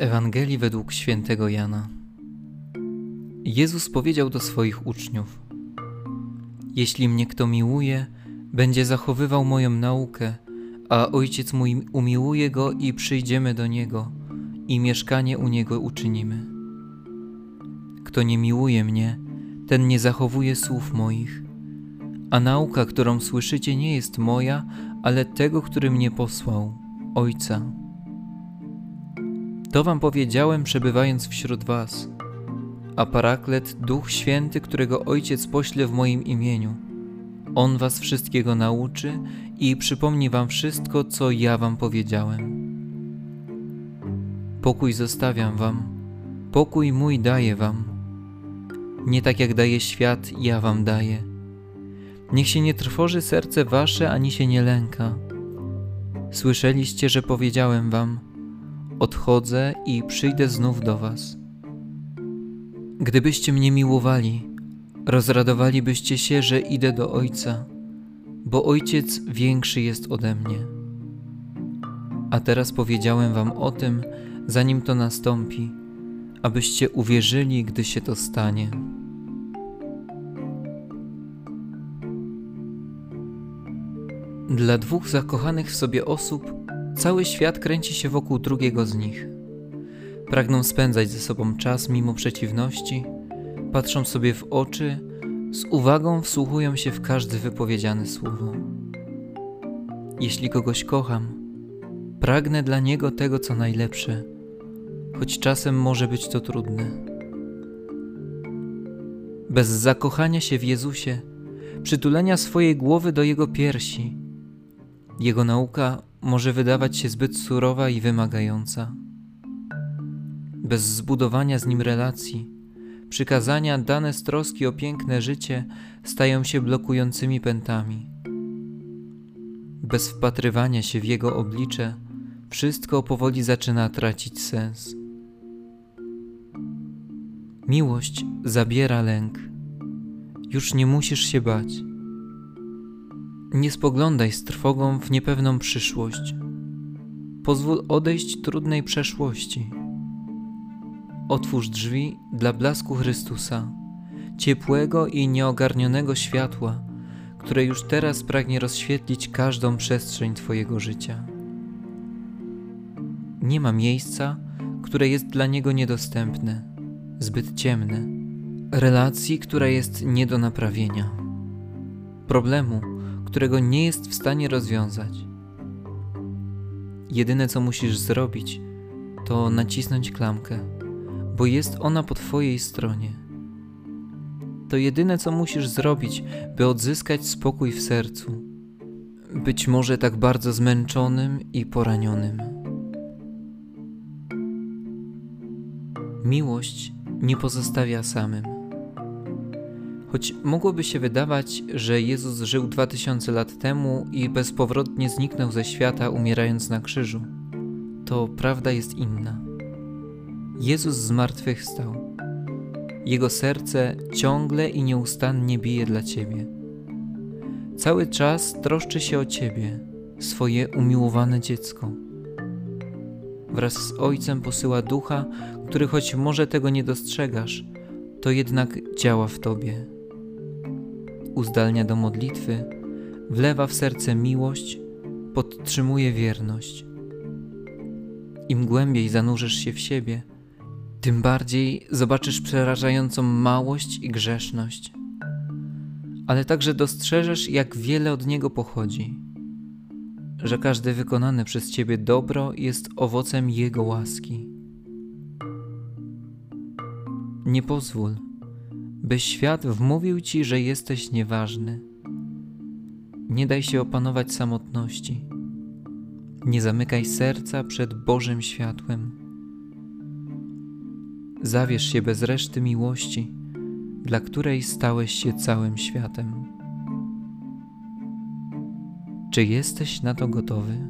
Ewangelii według świętego Jana. Jezus powiedział do swoich uczniów: Jeśli mnie kto miłuje, będzie zachowywał moją naukę, a Ojciec mój umiłuje go i przyjdziemy do niego i mieszkanie u niego uczynimy. Kto nie miłuje mnie, ten nie zachowuje słów moich. A nauka, którą słyszycie, nie jest moja, ale tego, który mnie posłał, Ojca. To wam powiedziałem, przebywając wśród was. A Paraklet, Duch Święty, którego Ojciec pośle w moim imieniu. On was wszystkiego nauczy i przypomni wam wszystko, co ja wam powiedziałem. Pokój zostawiam wam, pokój mój daję wam. Nie tak jak daje świat, ja wam daję. Niech się nie trwoży serce wasze, ani się nie lęka. Słyszeliście, że powiedziałem wam – odchodzę i przyjdę znów do Was. Gdybyście mnie miłowali, rozradowalibyście się, że idę do Ojca, bo Ojciec większy jest ode mnie. A teraz powiedziałem Wam o tym, zanim to nastąpi, abyście uwierzyli, gdy się to stanie. Dla dwóch zakochanych w sobie osób Cały świat kręci się wokół drugiego z nich. Pragną spędzać ze sobą czas mimo przeciwności, patrzą sobie w oczy, z uwagą wsłuchują się w każde wypowiedziane słowo. Jeśli kogoś kocham, pragnę dla niego tego, co najlepsze, choć czasem może być to trudne. Bez zakochania się w Jezusie, przytulenia swojej głowy do Jego piersi, Jego nauka może wydawać się zbyt surowa i wymagająca. Bez zbudowania z nim relacji, przykazania dane z troski o piękne życie stają się blokującymi pętami. Bez wpatrywania się w jego oblicze, wszystko powoli zaczyna tracić sens. Miłość zabiera lęk. Już nie musisz się bać. Nie spoglądaj z trwogą w niepewną przyszłość. Pozwól odejść trudnej przeszłości. Otwórz drzwi dla blasku Chrystusa, ciepłego i nieogarnionego światła, które już teraz pragnie rozświetlić każdą przestrzeń Twojego życia. Nie ma miejsca, które jest dla Niego niedostępne, zbyt ciemne, relacji, która jest nie do naprawienia, problemu, którego nie jest w stanie rozwiązać. Jedyne co musisz zrobić, to nacisnąć klamkę, bo jest ona po Twojej stronie. To jedyne co musisz zrobić, by odzyskać spokój w sercu, być może tak bardzo zmęczonym i poranionym. Miłość nie pozostawia samym. Choć mogłoby się wydawać, że Jezus żył dwa tysiące lat temu i bezpowrotnie zniknął ze świata, umierając na krzyżu, to prawda jest inna. Jezus zmartwychwstał. Jego serce ciągle i nieustannie bije dla Ciebie. Cały czas troszczy się o Ciebie, swoje umiłowane dziecko. Wraz z Ojcem posyła ducha, który choć może tego nie dostrzegasz, to jednak działa w Tobie uzdalnia do modlitwy, wlewa w serce miłość, podtrzymuje wierność. Im głębiej zanurzysz się w siebie, tym bardziej zobaczysz przerażającą małość i grzeszność, ale także dostrzeżesz, jak wiele od Niego pochodzi, że każde wykonane przez Ciebie dobro jest owocem Jego łaski. Nie pozwól, by świat wmówił ci, że jesteś nieważny. Nie daj się opanować samotności. Nie zamykaj serca przed Bożym światłem. Zawierz się bez reszty miłości, dla której stałeś się całym światem. Czy jesteś na to gotowy?